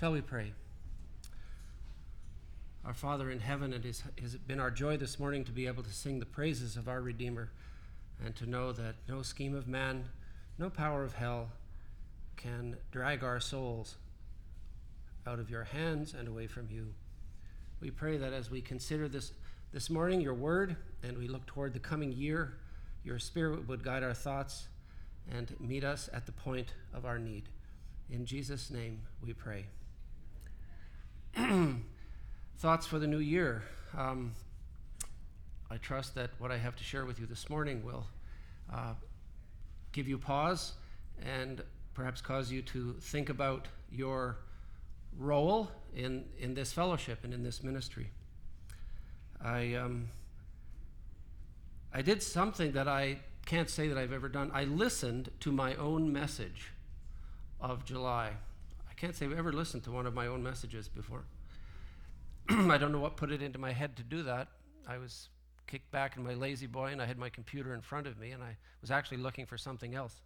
Shall we pray? Our Father in heaven, it has been our joy this morning to be able to sing the praises of our Redeemer and to know that no scheme of man, no power of hell can drag our souls out of your hands and away from you. We pray that as we consider this this morning, your word, and we look toward the coming year, your spirit would guide our thoughts and meet us at the point of our need. In Jesus' name we pray. Thoughts for the new year. Um, I trust that what I have to share with you this morning will uh, give you pause and perhaps cause you to think about your role in, in this fellowship and in this ministry. I, um, I did something that I can't say that I've ever done. I listened to my own message of July. Can't say I've ever listened to one of my own messages before. I don't know what put it into my head to do that. I was kicked back in my La-Z-Boy and I had my computer in front of me and I was actually looking for something else.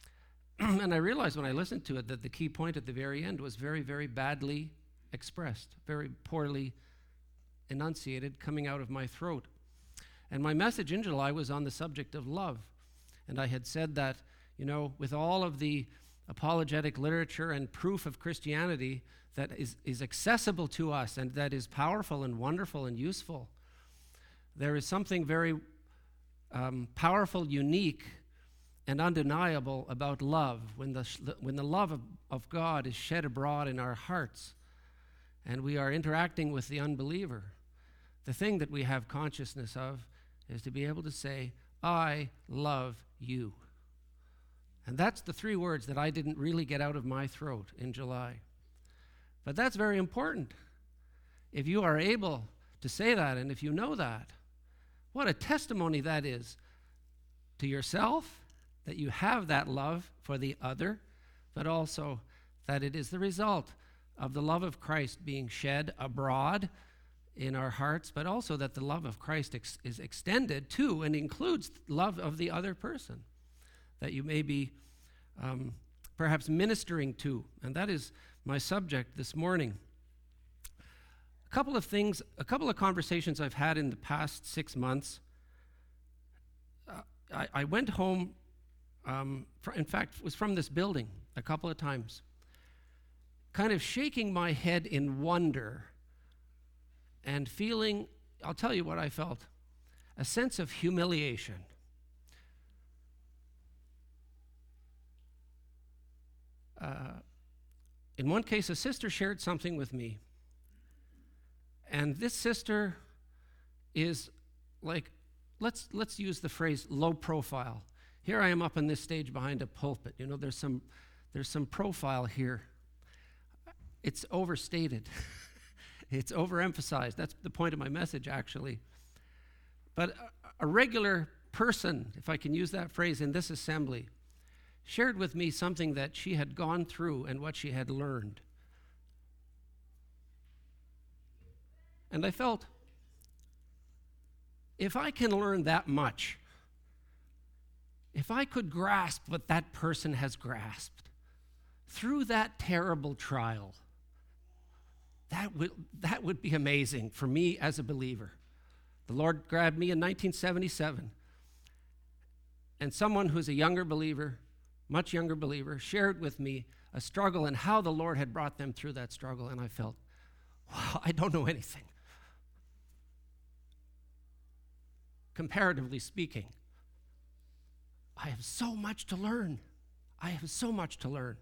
and I realized when I listened to it that the key point at the very end was very, very badly expressed, very poorly enunciated, coming out of my throat. And my message in July was on the subject of love. And I had said that, you know, with all of the apologetic literature and proof of Christianity that is, is accessible to us and that is powerful and wonderful and useful. There is something very um, powerful, unique, and undeniable about love when the, when the love of, of God is shed abroad in our hearts and we are interacting with the unbeliever. The thing that we have consciousness of is to be able to say, I love you. And that's the three words that I didn't really get out of my throat in July. But that's very important. If you are able to say that and if you know that, what a testimony that is to yourself that you have that love for the other, but also that it is the result of the love of Christ being shed abroad in our hearts, but also that the love of Christ ex- is extended to and includes love of the other person that you may be um, perhaps ministering to. And that is my subject this morning. A couple of things, a couple of conversations I've had in the past six months. Uh, I, I, went home, um, for, in fact, was from this building a couple of times, kind of shaking my head in wonder and feeling, I'll tell you what I felt a sense of humiliation Uh, in one case, a sister shared something with me. And this sister is like, let's, let's use the phrase low profile. Here I am up on this stage behind a pulpit. You know, there's some, there's some profile here. It's overstated, it's overemphasized. That's the point of my message, actually. But a, a regular person, if I can use that phrase, in this assembly shared with me something that she had gone through and what she had learned. And I felt if I can learn that much, if I could grasp what that person has grasped through that terrible trial, that would, that would be amazing for me as a believer. The Lord grabbed me in 1977, and someone who's a younger believer much younger believer, shared with me a struggle and how the Lord had brought them through that struggle. And I felt, wow, I don't know anything. Comparatively speaking, I have so much to learn. I have so much to learn.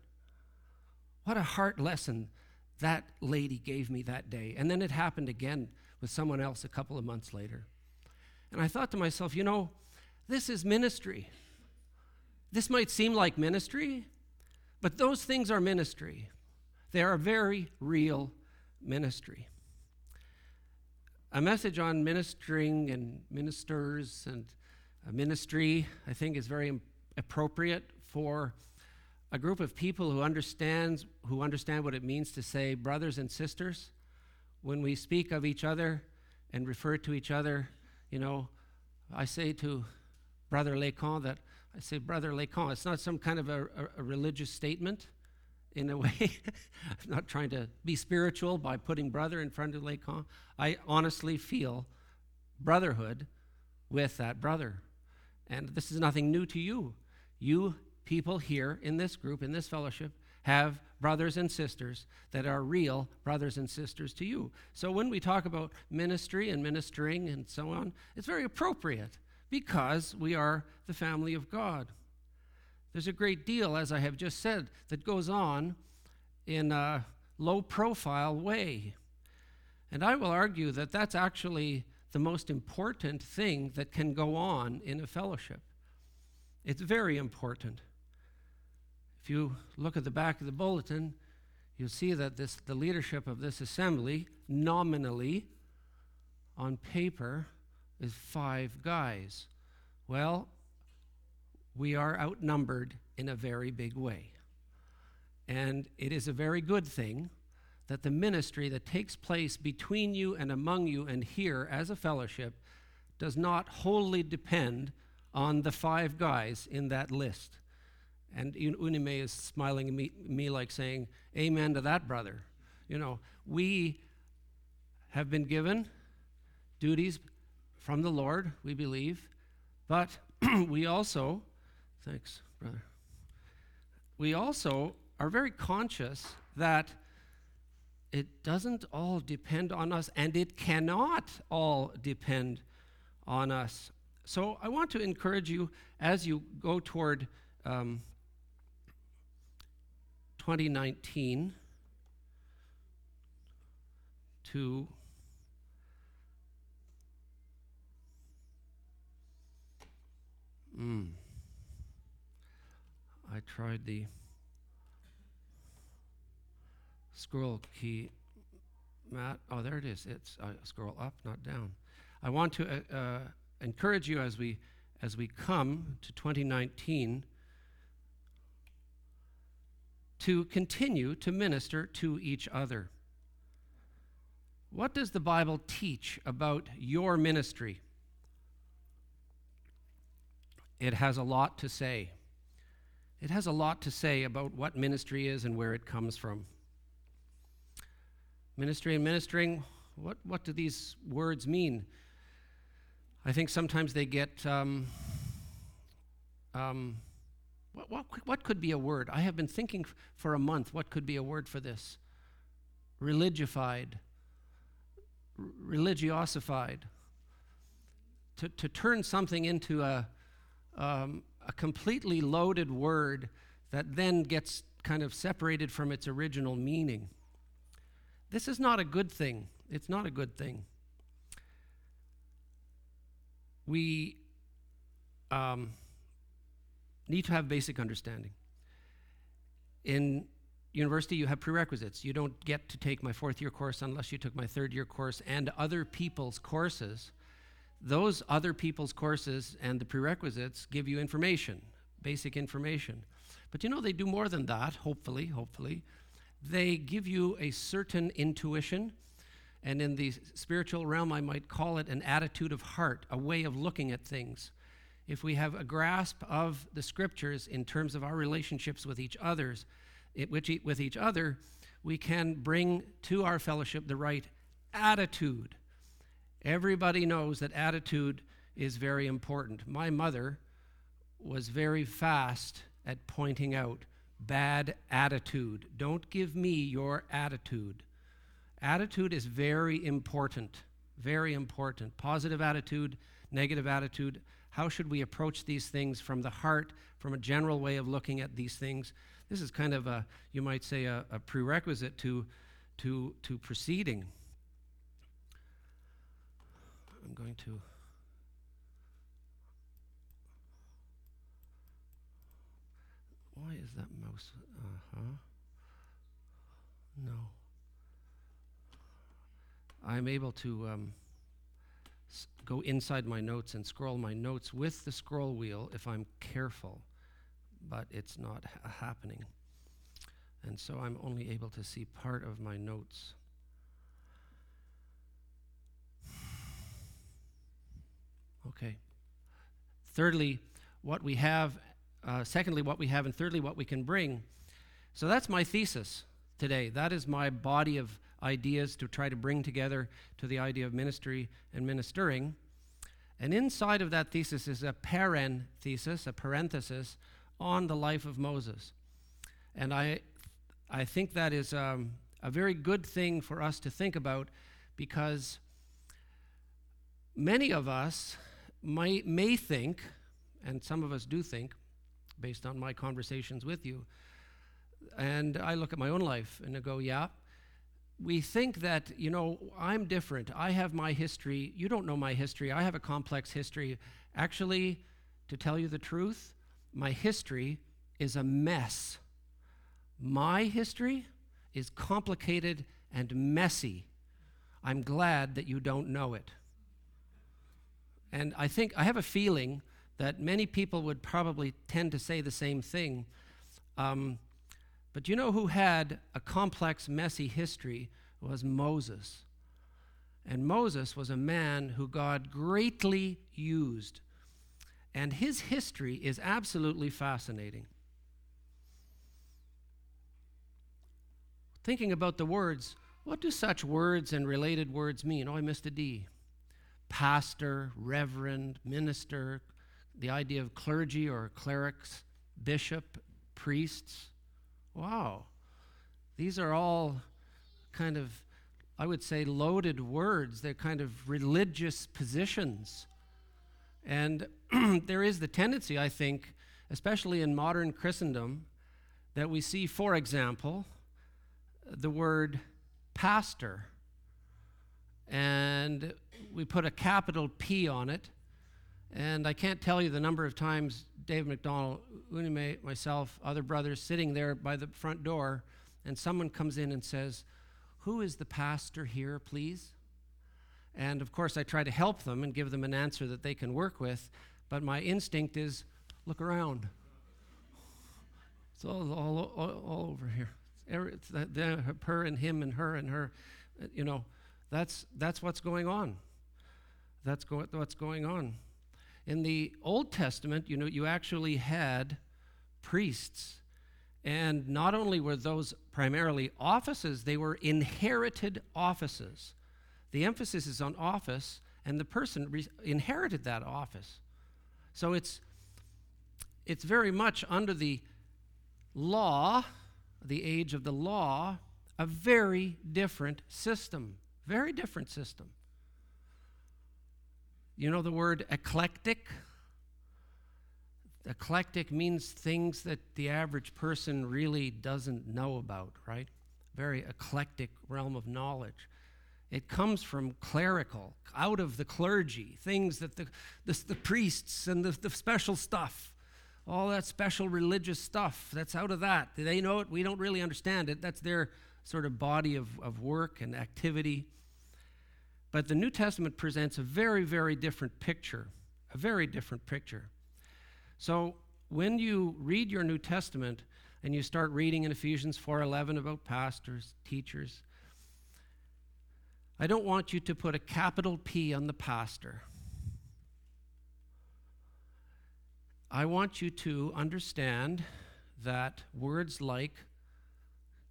What a heart lesson that lady gave me that day. And then it happened again with someone else a couple of months later. And I thought to myself, you know, this is ministry. This might seem like ministry, but those things are ministry. They are very real ministry. A message on ministering and ministers and ministry, I think, is very appropriate for a group of people who understands who understand what it means to say brothers and sisters when we speak of each other and refer to each other you know i say to brother Lecon that I say, Brother Lacan, it's not some kind of a, a, a religious statement. in a way. I'm not trying to be spiritual by putting brother in front of Lakon. I honestly feel brotherhood with that brother. And this is nothing new to you. You people here in this group, in this fellowship, have brothers and sisters that are real brothers and sisters to you. So when we talk about ministry and ministering and so on, it's very appropriate because we are the family of God. There's a great deal, as I have just said, that goes on in a low profile way. And I will argue that that's actually the most important thing that can go on in a fellowship. It's very important. If you look at the back of the bulletin, you'll see that this, the leadership of this assembly, nominally, on paper, is five guys. Well, we are outnumbered in a very big way. And it is a very good thing that the ministry that takes place between you and among you and here as a fellowship does not wholly depend on the five guys in that list. And Unime is smiling at me, me like saying, Amen to that, brother. You know, we have been given duties from the Lord, we believe, but we also Thanks, brother. We also are very conscious that it doesn't all depend on us, and it cannot all depend on us. So I want to encourage you as you go toward um, 2019 to mm, I tried the scroll key, Matt. Oh, there it is. It's uh, scroll up, not down. I want to uh, uh, encourage you as we as we come to 2019 to continue to minister to each other. What does the Bible teach about your ministry? It has a lot to say it has a lot to say about what ministry is and where it comes from. Ministry and ministering, what, what do these words mean? I think sometimes they get. Um, um, what, what, what could be a word? I have been thinking for a month what could be a word for this? Religified, religiosified. To, to turn something into a, um, a completely loaded word that then gets kind of separated from its original meaning. This is not a good thing. It's not a good thing. We um, need to have basic understanding. In university, you have prerequisites. You don't get to take my fourth year course unless you took my third year course and other people's courses those other people's courses and the prerequisites give you information, basic information. But you know, they do more than that, hopefully, hopefully. They give you a certain intuition, and in the spiritual realm, I might call it an attitude of heart, a way of looking at things. If we have a grasp of the scriptures in terms of our relationships with each others, it, with each other, we can bring to our fellowship the right attitude Everybody knows that attitude is very important. My mother was very fast at pointing out bad attitude. Don't give me your attitude. Attitude is very important, very important. Positive attitude, negative attitude. How should we approach these things from the heart, from a general way of looking at these things? This is kind of a, you might say, a, a prerequisite to, to, to proceeding. I'm going to Why is that mouse? Uh huh. No. I'm able to um, s- go inside my notes and scroll my notes with the scroll wheel if I'm careful, but it's not ha- happening. And so I'm only able to see part of my notes. Okay. Thirdly, what we have, uh, secondly, what we have, and thirdly, what we can bring. So that's my thesis today. That is my body of ideas to try to bring together to the idea of ministry and ministering. And inside of that thesis is a paren thesis, a parenthesis on the life of Moses. And I, I think that is um, a very good thing for us to think about because many of us might, may think, and some of us do think, based on my conversations with you, and I look at my own life and I go, yeah, we think that, you know, I'm different. I have my history. You don't know my history. I have a complex history. Actually, to tell you the truth, my history is a mess. My history is complicated and messy. I'm glad that you don't know it. And I think, I have a feeling that many people would probably tend to say the same thing. Um, but you know who had a complex, messy history was Moses. And Moses was a man who God greatly used. And his history is absolutely fascinating. Thinking about the words, what do such words and related words mean? Oh, I missed a D. Pastor, reverend, minister, the idea of clergy or clerics, bishop, priests. Wow. These are all kind of, I would say, loaded words. They're kind of religious positions. And there is the tendency, I think, especially in modern Christendom, that we see, for example, the word pastor. And we put a capital P on it. And I can't tell you the number of times Dave McDonald, Unime, myself, other brothers sitting there by the front door, and someone comes in and says, Who is the pastor here, please? And of course, I try to help them and give them an answer that they can work with, but my instinct is look around. It's all, all, all, all over here. It's her and him and her and her. Uh, you know, that's, that's what's going on. That's go, what's going on. In the Old Testament, you know, you actually had priests. And not only were those primarily offices, they were inherited offices. The emphasis is on office, and the person re- inherited that office. So it's, it's very much under the law, the age of the law, a very different system. Very different system. You know the word eclectic? Eclectic means things that the average person really doesn't know about, right? Very eclectic realm of knowledge. It comes from clerical, out of the clergy, things that the, the, the priests and the, the special stuff, all that special religious stuff, that's out of that. They know it, we don't really understand it. That's their sort of body of, of work and activity. But the New Testament presents a very, very different picture, a very different picture. So when you read your New Testament and you start reading in Ephesians 4:11 about pastors, teachers, I don't want you to put a capital P on the pastor. I want you to understand that words like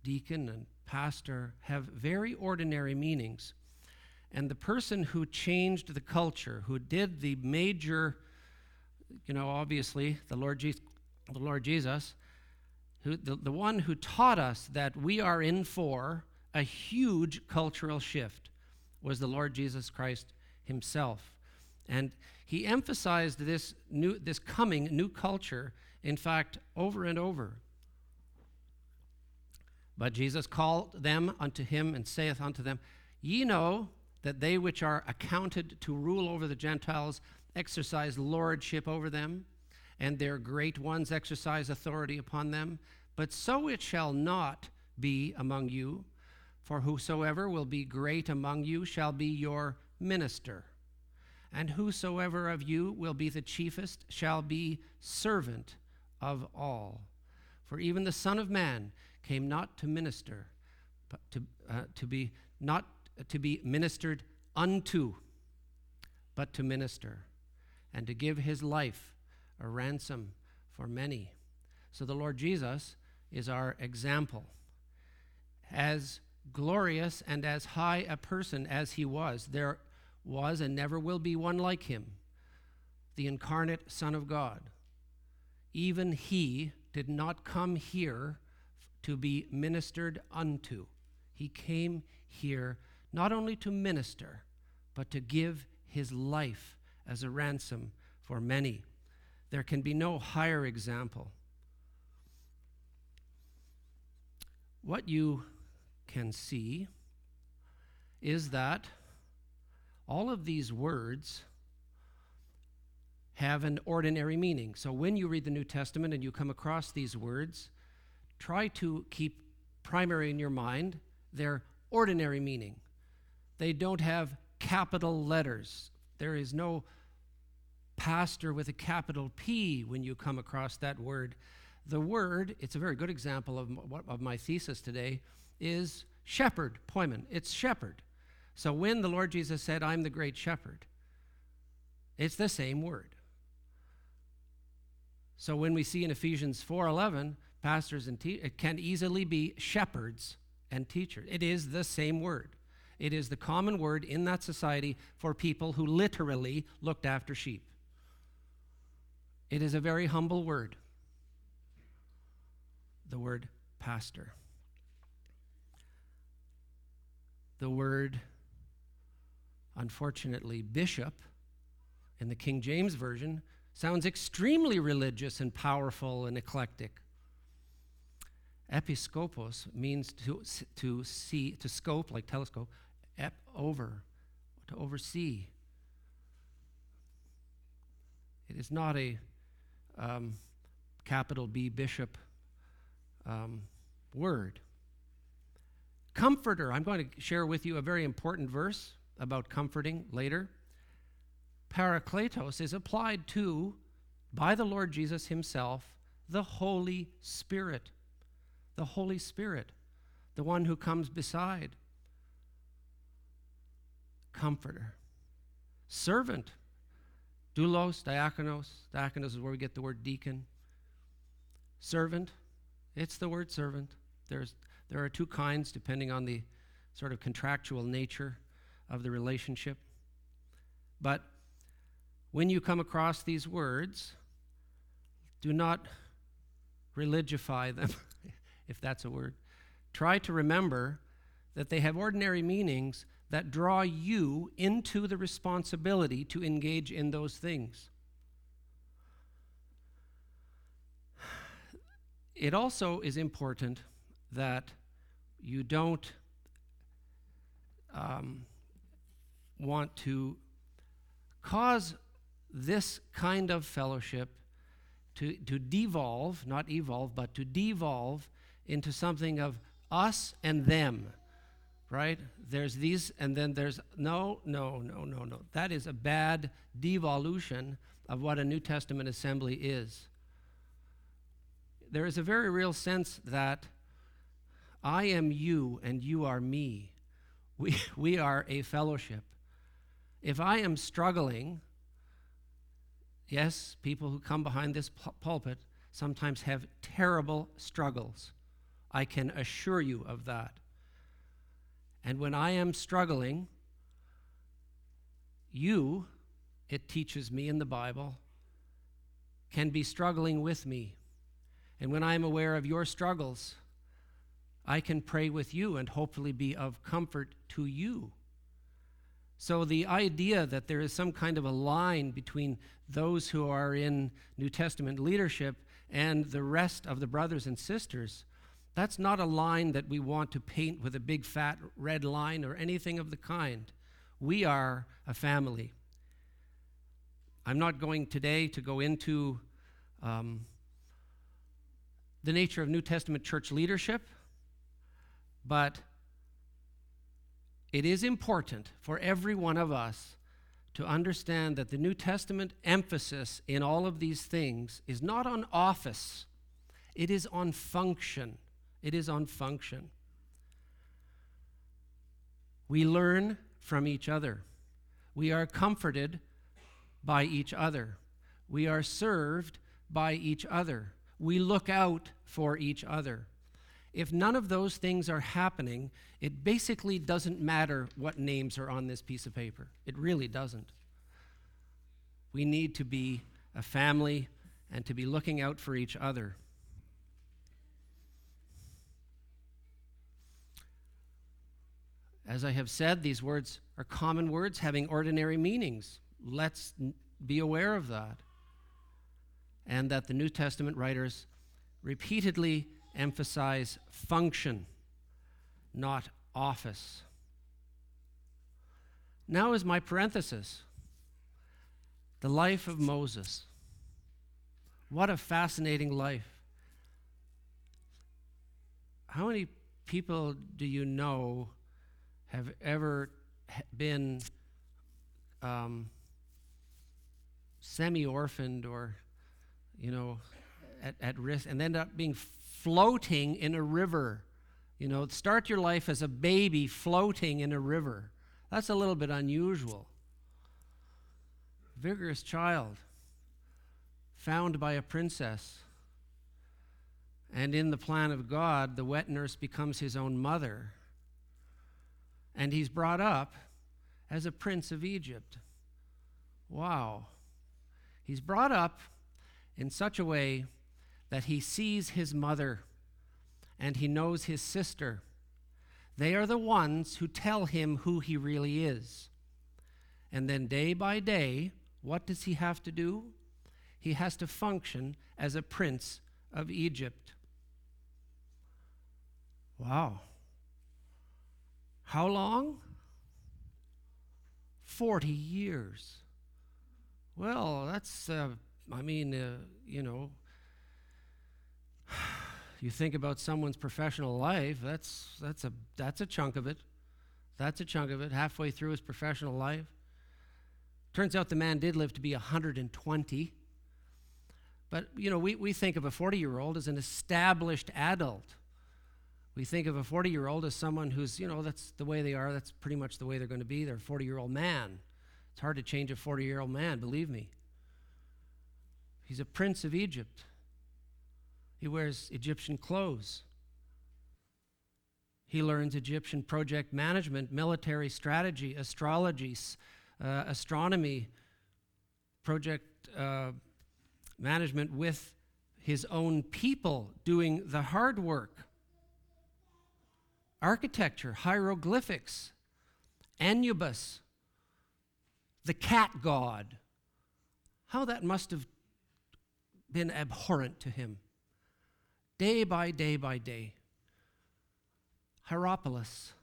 deacon and pastor have very ordinary meanings. And the person who changed the culture, who did the major, you know, obviously, the Lord, the Lord Jesus, who, the, the one who taught us that we are in for a huge cultural shift was the Lord Jesus Christ himself. And he emphasized this, new, this coming new culture, in fact, over and over. But Jesus called them unto him and saith unto them, Ye know that they which are accounted to rule over the Gentiles exercise lordship over them, and their great ones exercise authority upon them. But so it shall not be among you, for whosoever will be great among you shall be your minister. And whosoever of you will be the chiefest shall be servant of all. For even the Son of Man came not to minister, but to, uh, to be not to be ministered unto, but to minister, and to give his life a ransom for many. So the Lord Jesus is our example. As glorious and as high a person as he was, there was and never will be one like him, the incarnate Son of God. Even he did not come here to be ministered unto. He came here not only to minister, but to give his life as a ransom for many. There can be no higher example. What you can see is that all of these words have an ordinary meaning. So when you read the New Testament and you come across these words, try to keep primary in your mind their ordinary meaning. They don't have capital letters. There is no pastor with a capital P when you come across that word. The word, it's a very good example of, of my thesis today, is shepherd, poimen. It's shepherd. So when the Lord Jesus said, I'm the great shepherd, it's the same word. So when we see in Ephesians 4:11, pastors and te- it can easily be shepherds and teachers. It is the same word. It is the common word in that society for people who literally looked after sheep. It is a very humble word. The word pastor. The word, unfortunately, bishop in the King James Version sounds extremely religious and powerful and eclectic. Episkopos means to, to see, to scope, like telescope, ep, over, to oversee. It is not a um, capital B bishop um, word. Comforter. I'm going to share with you a very important verse about comforting later. Parakletos is applied to, by the Lord Jesus himself, the Holy Spirit. The Holy Spirit, the one who comes beside. Comforter. Servant. Doulos, diakonos. Diakonos is where we get the word deacon. Servant. It's the word servant. There's, there are two kinds depending on the sort of contractual nature of the relationship. But when you come across these words, do not religify them, if that's a word. Try to remember that they have ordinary meanings that draw you into the responsibility to engage in those things. It also is important that you don't um, want to cause this kind of fellowship to, to devolve, not evolve, but to devolve into something of us and them, right? There's these, and then there's no, no, no, no, no. That is a bad devolution of what a New Testament assembly is. There is a very real sense that I am you and you are me. We, we are a fellowship. If I am struggling, Yes, people who come behind this pulpit sometimes have terrible struggles. I can assure you of that. And when I am struggling, you, it teaches me in the Bible, can be struggling with me. And when I am aware of your struggles, I can pray with you and hopefully be of comfort to you. So, the idea that there is some kind of a line between those who are in New Testament leadership and the rest of the brothers and sisters, that's not a line that we want to paint with a big fat red line or anything of the kind. We are a family. I'm not going today to go into um, the nature of New Testament church leadership, but it is important for every one of us to understand that the New Testament emphasis in all of these things is not on office, it is on function. It is on function. We learn from each other. We are comforted by each other. We are served by each other. we look out for each other. If none of those things are happening, it basically doesn't matter what names are on this piece of paper. It really doesn't. We need to be a family and to be looking out for each other. As I have said, these words are common words having ordinary meanings. Let's be aware of that. And that the New Testament writers repeatedly emphasize function, not office. Now is my parenthesis the life of Moses. What a fascinating life. How many people do you know have ever been um, semi orphaned or, you know, at, at risk and end up being floating in a river? You know, start your life as a baby floating in a river. That's a little bit unusual. Vigorous child, found by a princess. And in the plan of God, the wet nurse becomes his own mother and he's brought up as a prince of Egypt. Wow. He's brought up in such a way that he sees his mother and he knows his sister. They are the ones who tell him who he really is. And then day by day, what does he have to do? He has to function as a prince of Egypt. Wow. How long? 40 years. Well, that's, uh, I mean, uh, you know, you think about someone's professional life, that's, that's, a, that's a chunk of it. That's a chunk of it, halfway through his professional life. Turns out the man did live to be 120. But, you know, we, we think of a 40 year old as an established adult. We think of a 40 year old as someone who's, you know, that's the way they are. That's pretty much the way they're going to be. They're a 40 year old man. It's hard to change a 40 year old man, believe me. He's a prince of Egypt. He wears Egyptian clothes. He learns Egyptian project management, military strategy, astrology, uh, astronomy, project uh, management with his own people doing the hard work architecture, hieroglyphics, Anubis, the cat god. How that must have been abhorrent to him. Day by day by day. Hierapolis,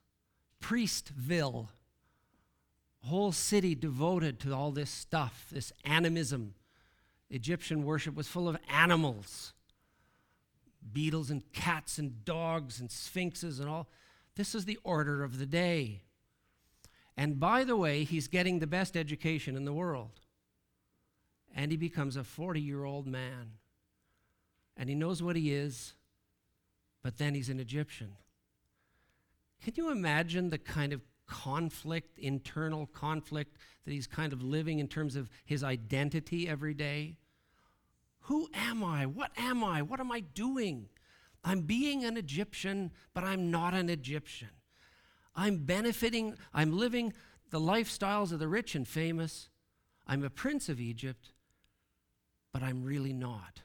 Priestville, whole city devoted to all this stuff, this animism. Egyptian worship was full of animals beetles and cats and dogs and sphinxes and all. This is the order of the day. And by the way, he's getting the best education in the world. And he becomes a 40 year old man. And he knows what he is, but then he's an Egyptian. Can you imagine the kind of conflict, internal conflict, that he's kind of living in terms of his identity every day? Who am I? What am I? What am I doing? I'm being an Egyptian, but I'm not an Egyptian. I'm benefiting, I'm living the lifestyles of the rich and famous. I'm a prince of Egypt, but I'm really not.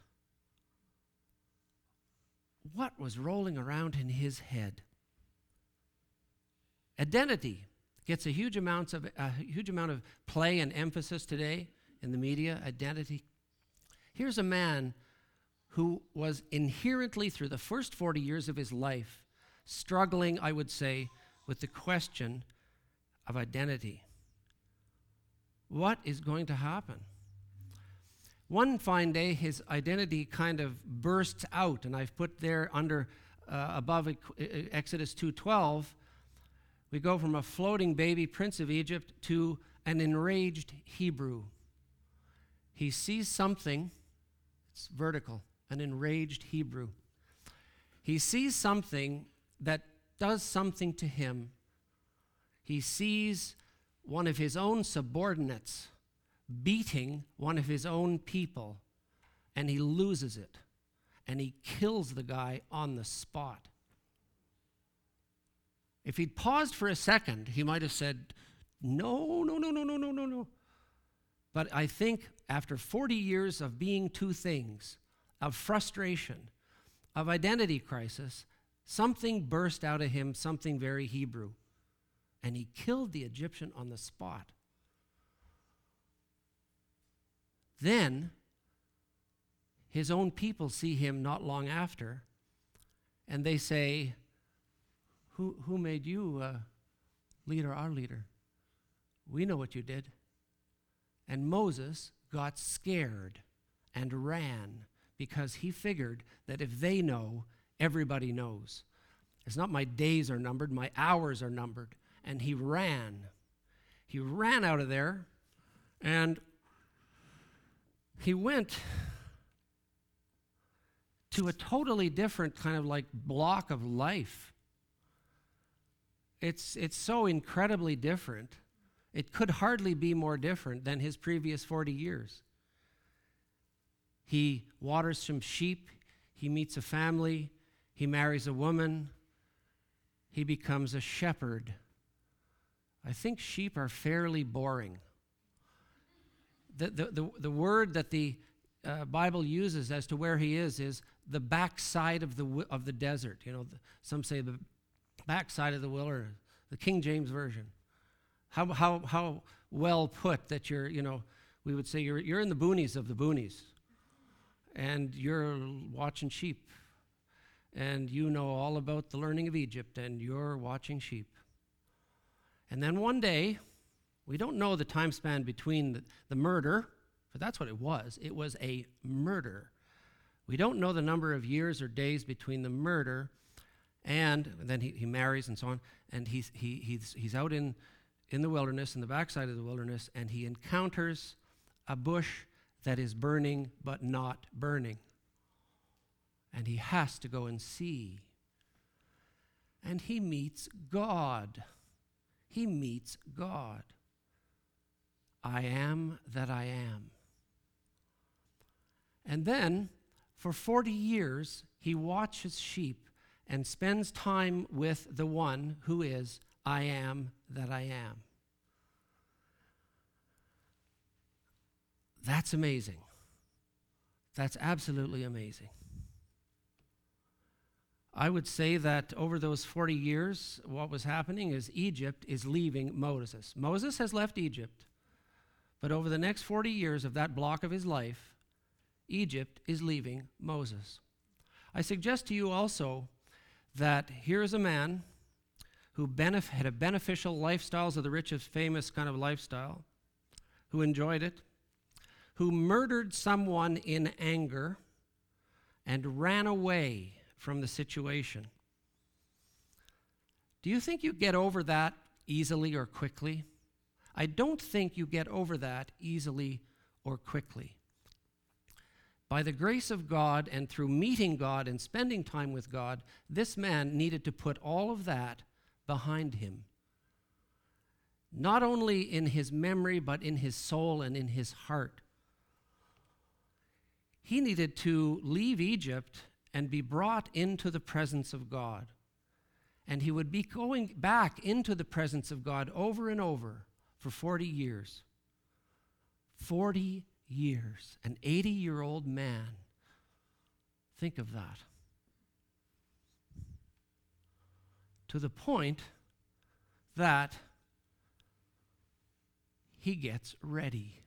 What was rolling around in his head? Identity gets a huge amounts of a huge amount of play and emphasis today in the media. Identity. Here's a man who was inherently, through the first 40 years of his life, struggling, I would say, with the question of identity. What is going to happen? One fine day, his identity kind of bursts out, and I've put there under uh, above Exodus 2:12. We go from a floating baby prince of Egypt to an enraged Hebrew. He sees something, it's vertical, an enraged Hebrew. He sees something that does something to him. He sees one of his own subordinates beating one of his own people, and he loses it. and he kills the guy on the spot. If he'd paused for a second, he might have said, No, no, no, no, no, no, no, no. But I think after 40 years of being two things, of frustration, of identity crisis, something burst out of him, something very Hebrew. And he killed the Egyptian on the spot. Then his own people see him not long after, and they say, Who, who made you uh, leader, our leader? We know what you did. And Moses got scared and ran because he figured that if they know, everybody knows. It's not my days are numbered, my hours are numbered. And he ran. He ran out of there and he went to a totally different kind of like block of life. It's, it's so incredibly different. It could hardly be more different than his previous 40 years. He waters some sheep, he meets a family, he marries a woman, he becomes a shepherd. I think sheep are fairly boring. The, the, the, the word that the uh, Bible uses as to where he is is the backside of the, of the desert. You know, some say the backside of the wilderness, the King James Version. How, how, how well put that you're, you know, we would say you're, you're in the boonies of the boonies and you're watching sheep and you know all about the learning of Egypt and you're watching sheep. And then one day, we don't know the time span between the, the murder, but that's what it was. It was a murder. We don't know the number of years or days between the murder and then he, he marries and so on, and he's, he, he's, he's out in, in the wilderness, in the backside of the wilderness, and he encounters a bush that is burning but not burning. And he has to go and see. And he meets God. He meets God. I am that I am. And then, for 40 years, he watches sheep and spends time with the one who is I am that I am. That's amazing. That's absolutely amazing. I would say that over those 40 years, what was happening is Egypt is leaving Moses. Moses has left Egypt, but over the next 40 years of that block of his life, Egypt is leaving Moses. I suggest to you also that here is a man who benef- had a beneficial lifestyles of the richest, famous kind of lifestyle, who enjoyed it, who murdered someone in anger and ran away from the situation. Do you think you get over that easily or quickly? I don't think you get over that easily or quickly. By the grace of God and through meeting God and spending time with God, this man needed to put all of that behind him. Not only in his memory, but in his soul and in his heart. He needed to leave Egypt and be brought into the presence of God. And he would be going back into the presence of God over and over for 40 years. 40 years, an 80 year old man. Think of that. To the point that he gets ready.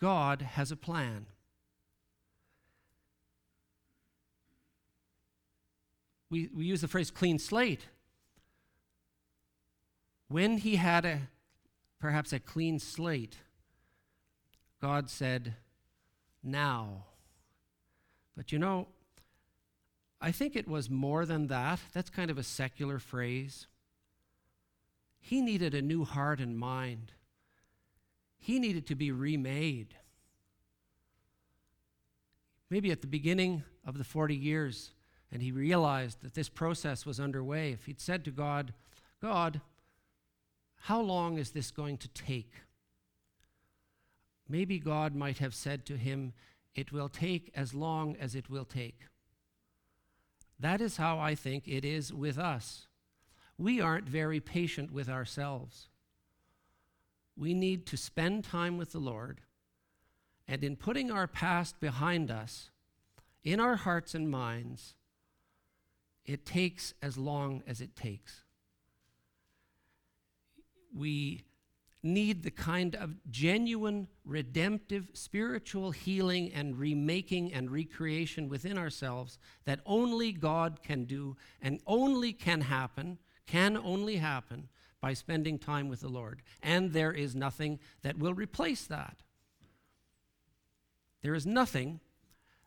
God has a plan. We, we use the phrase clean slate. When he had a perhaps a clean slate, God said, Now. But you know, I think it was more than that. That's kind of a secular phrase. He needed a new heart and mind, he needed to be remade. Maybe at the beginning of the 40 years, and he realized that this process was underway, if he'd said to God, God, how long is this going to take? Maybe God might have said to him, it will take as long as it will take. That is how I think it is with us. We aren't very patient with ourselves. We need to spend time with the Lord, and in putting our past behind us, in our hearts and minds, it takes as long as it takes. We need the kind of genuine, redemptive, spiritual healing and remaking and recreation within ourselves that only God can do and only can happen, can only happen by spending time with the Lord. And there is nothing that will replace that. There is nothing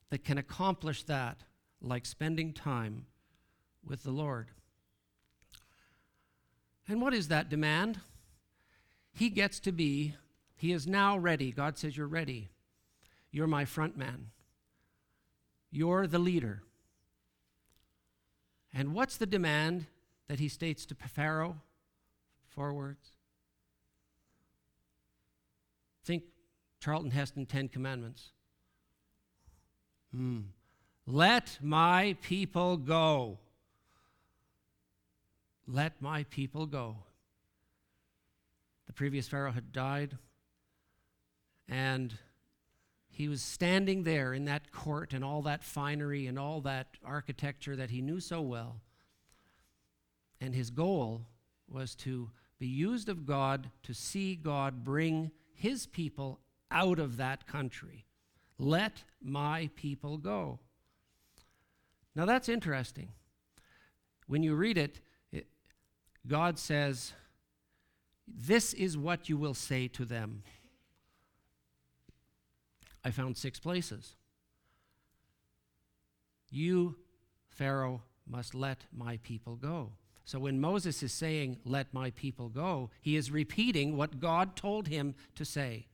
that can accomplish that like spending time with the Lord. And what is that demand? He gets to be, he is now ready. God says, You're ready. You're my front man. You're the leader. And what's the demand that he states to Pharaoh? Four words. Think Charlton Heston Ten Commandments. Hmm. Let my people go. Let my people go. The previous Pharaoh had died, and he was standing there in that court and all that finery and all that architecture that he knew so well. And his goal was to be used of God to see God bring his people out of that country. Let my people go. Now that's interesting. When you read it, God says, this is what you will say to them. I found six places. You, Pharaoh, must let my people go. So when Moses is saying, Let my people go, he is repeating what God told him to say.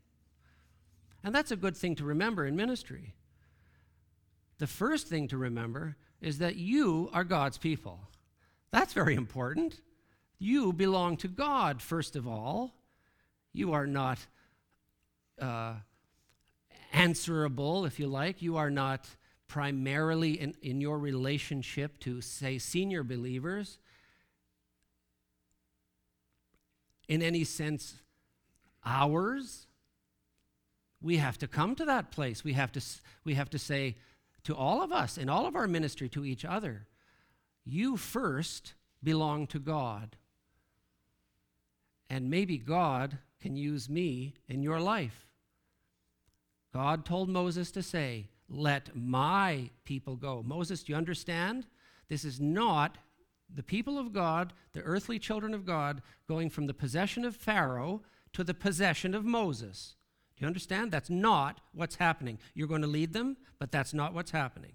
And that's a good thing to remember in ministry. The first thing to remember is that you are God's people. That's very important. You belong to God, first of all. You are not uh, answerable, if you like. You are not primarily in, in your relationship to, say, senior believers in any sense ours. We have to come to that place. We have to, we have to say to all of us in all of our ministry to each other, you first belong to God. And maybe God can use me in your life. God told Moses to say, Let my people go. Moses, do you understand? This is not the people of God, the earthly children of God, going from the possession of Pharaoh to the possession of Moses. Do you understand? That's not what's happening. You're going to lead them, but that's not what's happening.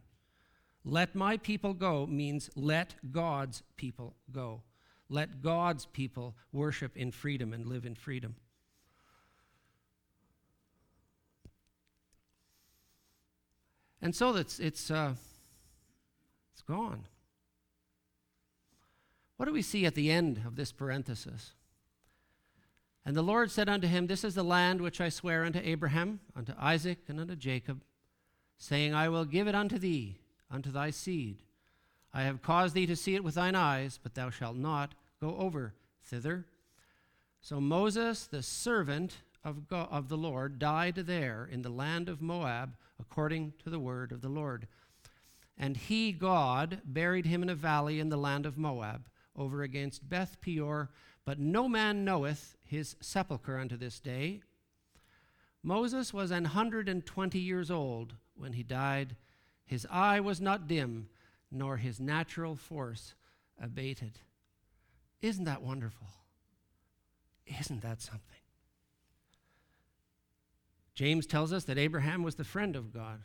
Let my people go means let God's people go. Let God's people worship in freedom and live in freedom. And so it's, it's, uh, it's gone. What do we see at the end of this parenthesis? And the Lord said unto him, This is the land which I swear unto Abraham, unto Isaac, and unto Jacob, saying, I will give it unto thee, unto thy seed. I have caused thee to see it with thine eyes, but thou shalt not go over thither. So Moses, the servant of, God, of the Lord, died there in the land of Moab, according to the word of the Lord. And he, God, buried him in a valley in the land of Moab, over against Beth Peor, but no man knoweth his sepulchre unto this day. Moses was an hundred and twenty years old when he died. His eye was not dim, nor his natural force abated. Isn't that wonderful? Isn't that something? James tells us that Abraham was the friend of God.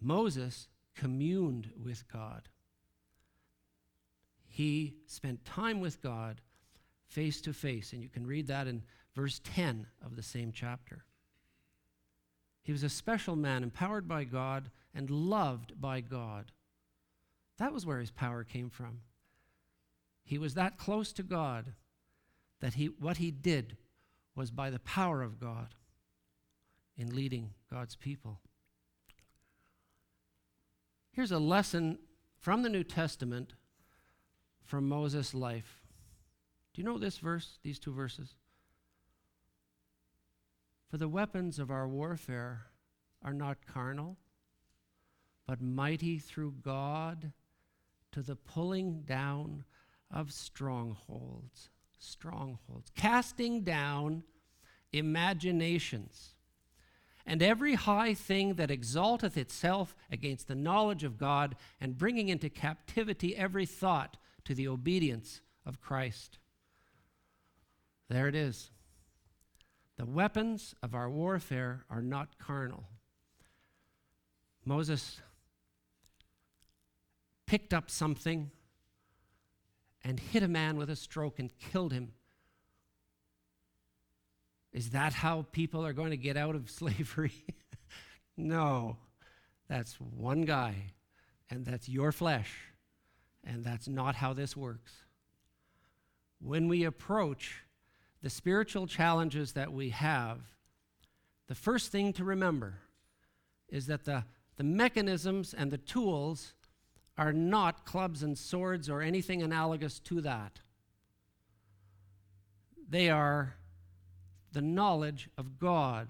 Moses communed with God. He spent time with God face to face, and you can read that in verse 10 of the same chapter. He was a special man, empowered by God and loved by God. That was where his power came from. He was that close to God that he, what he did was by the power of God. in leading God's people. Here's a lesson from the New Testament from Moses' life. Do you know this verse, these two verses? For the weapons of our warfare are not carnal, but mighty through God to the pulling down of strongholds. Strongholds. Casting down imaginations and every high thing that exalteth itself against the knowledge of God, and bringing into captivity every thought to the obedience of Christ. There it is. The weapons of our warfare are not carnal. Moses picked up something and hit a man with a stroke and killed him. Is that how people are going to get out of slavery? no. That's one guy, and that's your flesh, and that's not how this works. When we approach the spiritual challenges that we have, the first thing to remember is that the, the mechanisms and the tools are not clubs and swords or anything analogous to that. They are the knowledge of God.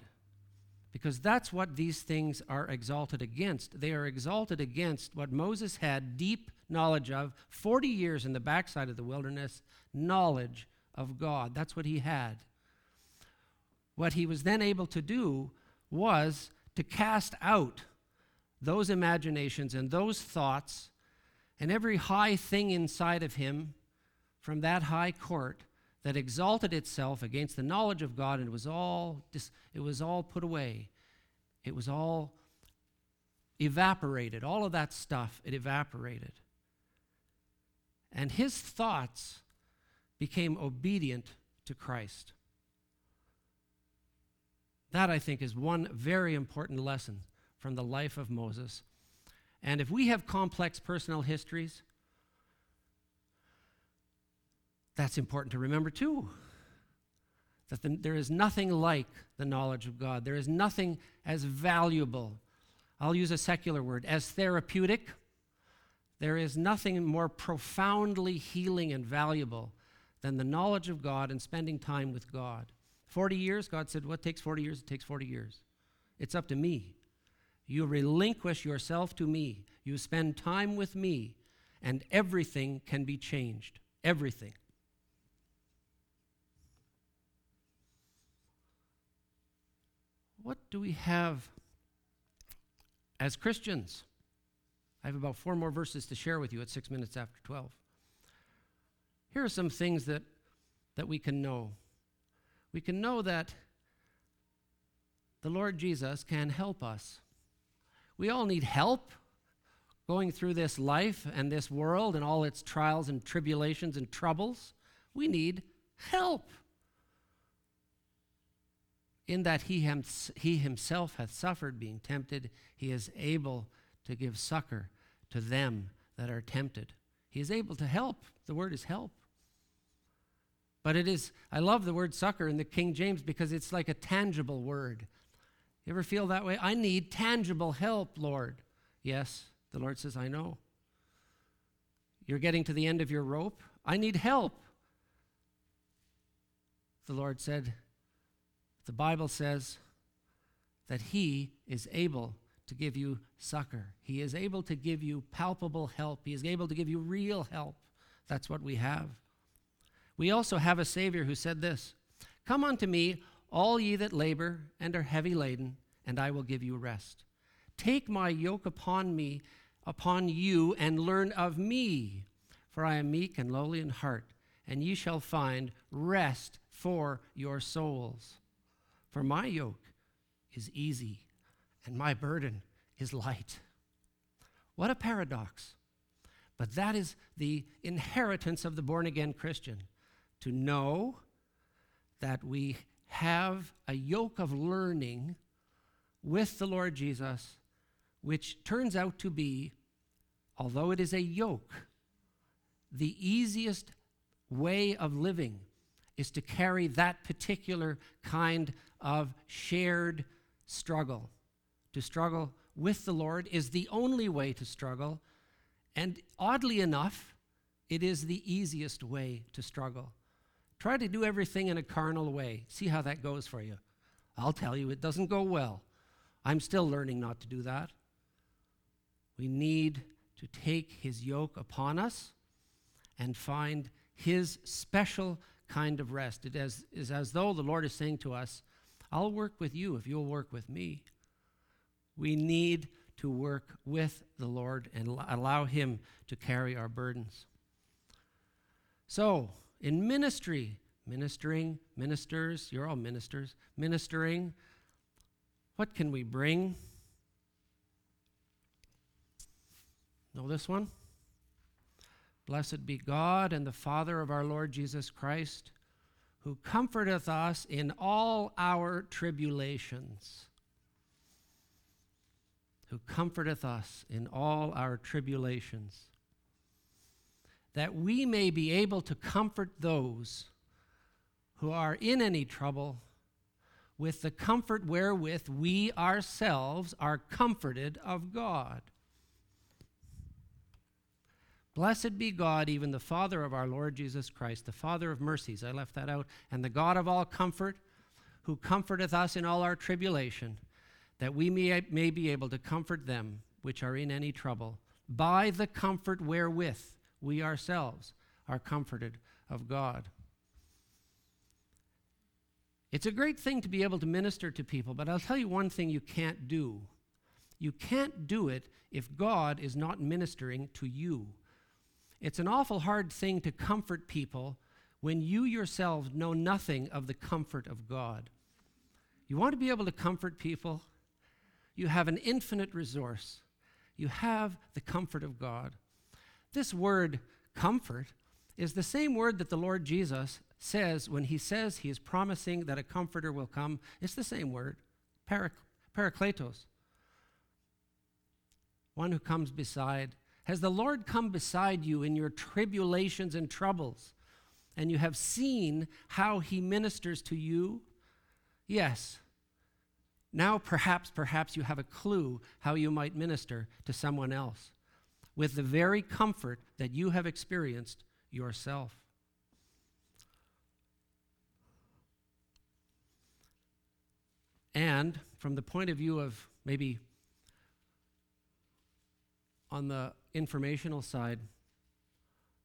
Because that's what these things are exalted against. They are exalted against what Moses had deep knowledge of 40 years in the backside of the wilderness knowledge of God. That's what he had. What he was then able to do was to cast out those imaginations and those thoughts and every high thing inside of him from that high court that exalted itself against the knowledge of God, and it was all, dis- it was all put away. It was all evaporated. All of that stuff, it evaporated. And his thoughts became obedient to Christ. That, I think, is one very important lesson from the life of Moses. And if we have complex personal histories, that's important to remember too. That the, there is nothing like the knowledge of God. There is nothing as valuable, I'll use a secular word, as therapeutic. There is nothing more profoundly healing and valuable than the knowledge of God and spending time with God. 40 years, God said, What takes 40 years? It takes 40 years. It's up to me. You relinquish yourself to me. You spend time with me, and everything can be changed. Everything. what do we have as Christians? I have about four more verses to share with you at six minutes after 12. Here are some things that, that we can know. We can know that the Lord Jesus can help us. We all need help going through this life and this world and all its trials and tribulations and troubles. We need help in that he, him, he himself hath suffered being tempted, he is able to give succor to them that are tempted. He is able to help. The word is help. But it is, I love the word succor in the King James because it's like a tangible word. You ever feel that way? I need tangible help, Lord. Yes, the Lord says, I know. You're getting to the end of your rope. I need help. The Lord said, the Bible says that He is able to give you succor. He is able to give you palpable help. He is able to give you real help. That's what we have. We also have a Savior who said this Come unto me, all ye that labor and are heavy laden, and I will give you rest. Take my yoke upon me, upon you, and learn of me, for I am meek and lowly in heart, and ye shall find rest for your souls. For my yoke is easy and my burden is light. What a paradox. But that is the inheritance of the born again Christian to know that we have a yoke of learning with the Lord Jesus, which turns out to be, although it is a yoke, the easiest way of living is to carry that particular kind of shared struggle. To struggle with the Lord is the only way to struggle. And oddly enough, it is the easiest way to struggle. Try to do everything in a carnal way. See how that goes for you. I'll tell you, it doesn't go well. I'm still learning not to do that. We need to take his yoke upon us and find his special kind of rest. It is, is as though the Lord is saying to us, I'll work with you if you'll work with me. We need to work with the Lord and allow him to carry our burdens. So, in ministry, ministering, ministers, you're all ministers, ministering, what can we bring? Know this one? Blessed be God and the Father of our Lord Jesus Christ, who comforteth us in all our tribulations. Who comforteth us in all our tribulations, that we may be able to comfort those who are in any trouble with the comfort wherewith we ourselves are comforted of God. Blessed be God, even the Father of our Lord Jesus Christ, the Father of mercies, I left that out, and the God of all comfort, who comforteth us in all our tribulation, that we may, may be able to comfort them which are in any trouble, by the comfort wherewith we ourselves are comforted of God. It's a great thing to be able to minister to people, but I'll tell you one thing you can't do. You can't do it if God is not ministering to you. It's an awful hard thing to comfort people when you yourselves know nothing of the comfort of God. You want to be able to comfort people? You have an infinite resource. You have the comfort of God. This word, comfort, is the same word that the Lord Jesus says when he says he is promising that a comforter will come, it's the same word, parac- parakletos. One who comes beside. Has the Lord come beside you in your tribulations and troubles, and you have seen how he ministers to you? Yes. Now, perhaps, perhaps you have a clue how you might minister to someone else with the very comfort that you have experienced yourself. And from the point of view of maybe on the informational side,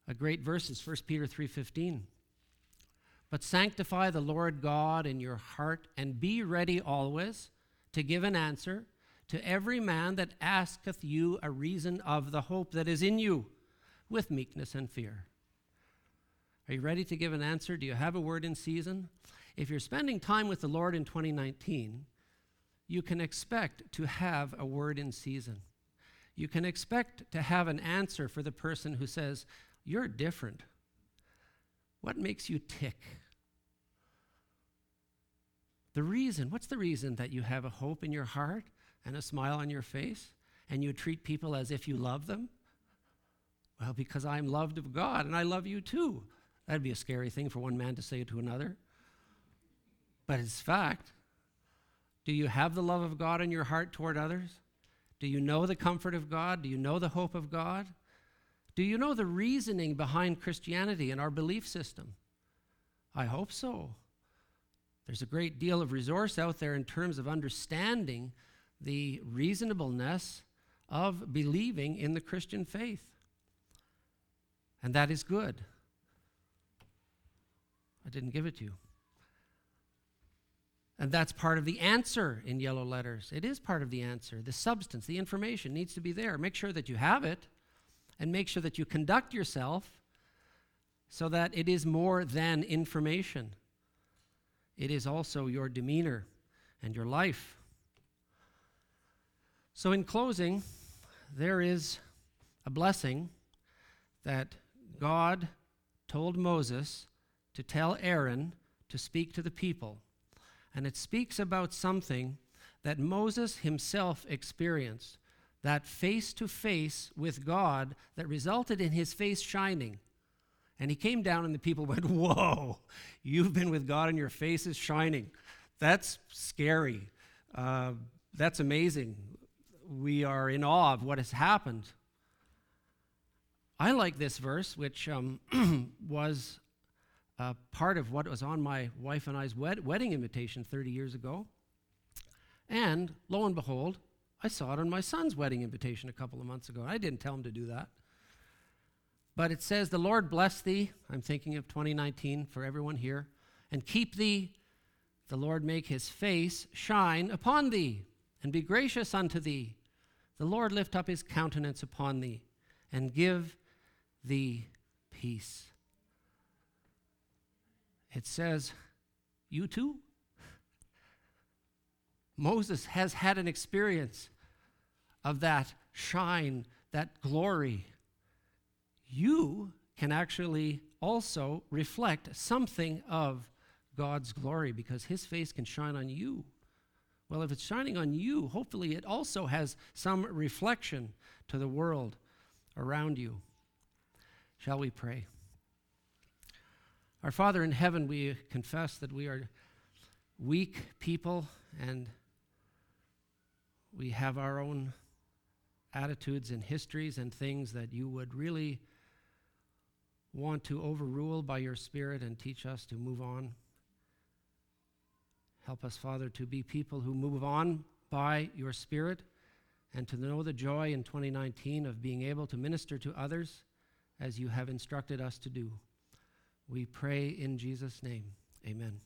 a great verse is 1 Peter 3:15. But sanctify the Lord God in your heart and be ready always to give an answer to every man that asketh you a reason of the hope that is in you with meekness and fear. Are you ready to give an answer? Do you have a word in season? If you're spending time with the Lord in 2019, you can expect to have a word in season. You can expect to have an answer for the person who says, You're different. What makes you tick? The reason, what's the reason that you have a hope in your heart and a smile on your face and you treat people as if you love them? Well, because I'm loved of God and I love you too. That'd be a scary thing for one man to say to another. But it's fact. Do you have the love of God in your heart toward others? Do you know the comfort of God? Do you know the hope of God? Do you know the reasoning behind Christianity and our belief system? I hope so. There's a great deal of resource out there in terms of understanding the reasonableness of believing in the Christian faith. And that is good. I didn't give it to you. And that's part of the answer in yellow letters. It is part of the answer. The substance, the information needs to be there. Make sure that you have it and make sure that you conduct yourself so that it is more than information. It is also your demeanor and your life. So, in closing, there is a blessing that God told Moses to tell Aaron to speak to the people. And it speaks about something that Moses himself experienced that face to face with God that resulted in his face shining. And he came down, and the people went, Whoa, you've been with God, and your face is shining. That's scary. Uh, that's amazing. We are in awe of what has happened. I like this verse, which um, was uh, part of what was on my wife and I's wed- wedding invitation 30 years ago. And lo and behold, I saw it on my son's wedding invitation a couple of months ago. I didn't tell him to do that. But it says, The Lord bless thee. I'm thinking of 2019 for everyone here. And keep thee. The Lord make his face shine upon thee and be gracious unto thee. The Lord lift up his countenance upon thee and give thee peace. It says, You too? Moses has had an experience of that shine, that glory. You can actually also reflect something of God's glory because his face can shine on you. Well, if it's shining on you, hopefully it also has some reflection to the world around you. Shall we pray? Our Father in heaven, we confess that we are weak people and we have our own attitudes and histories and things that you would really want to overrule by your Spirit and teach us to move on. Help us, Father, to be people who move on by your Spirit and to know the joy in 2019 of being able to minister to others as you have instructed us to do. We pray in Jesus' name. Amen.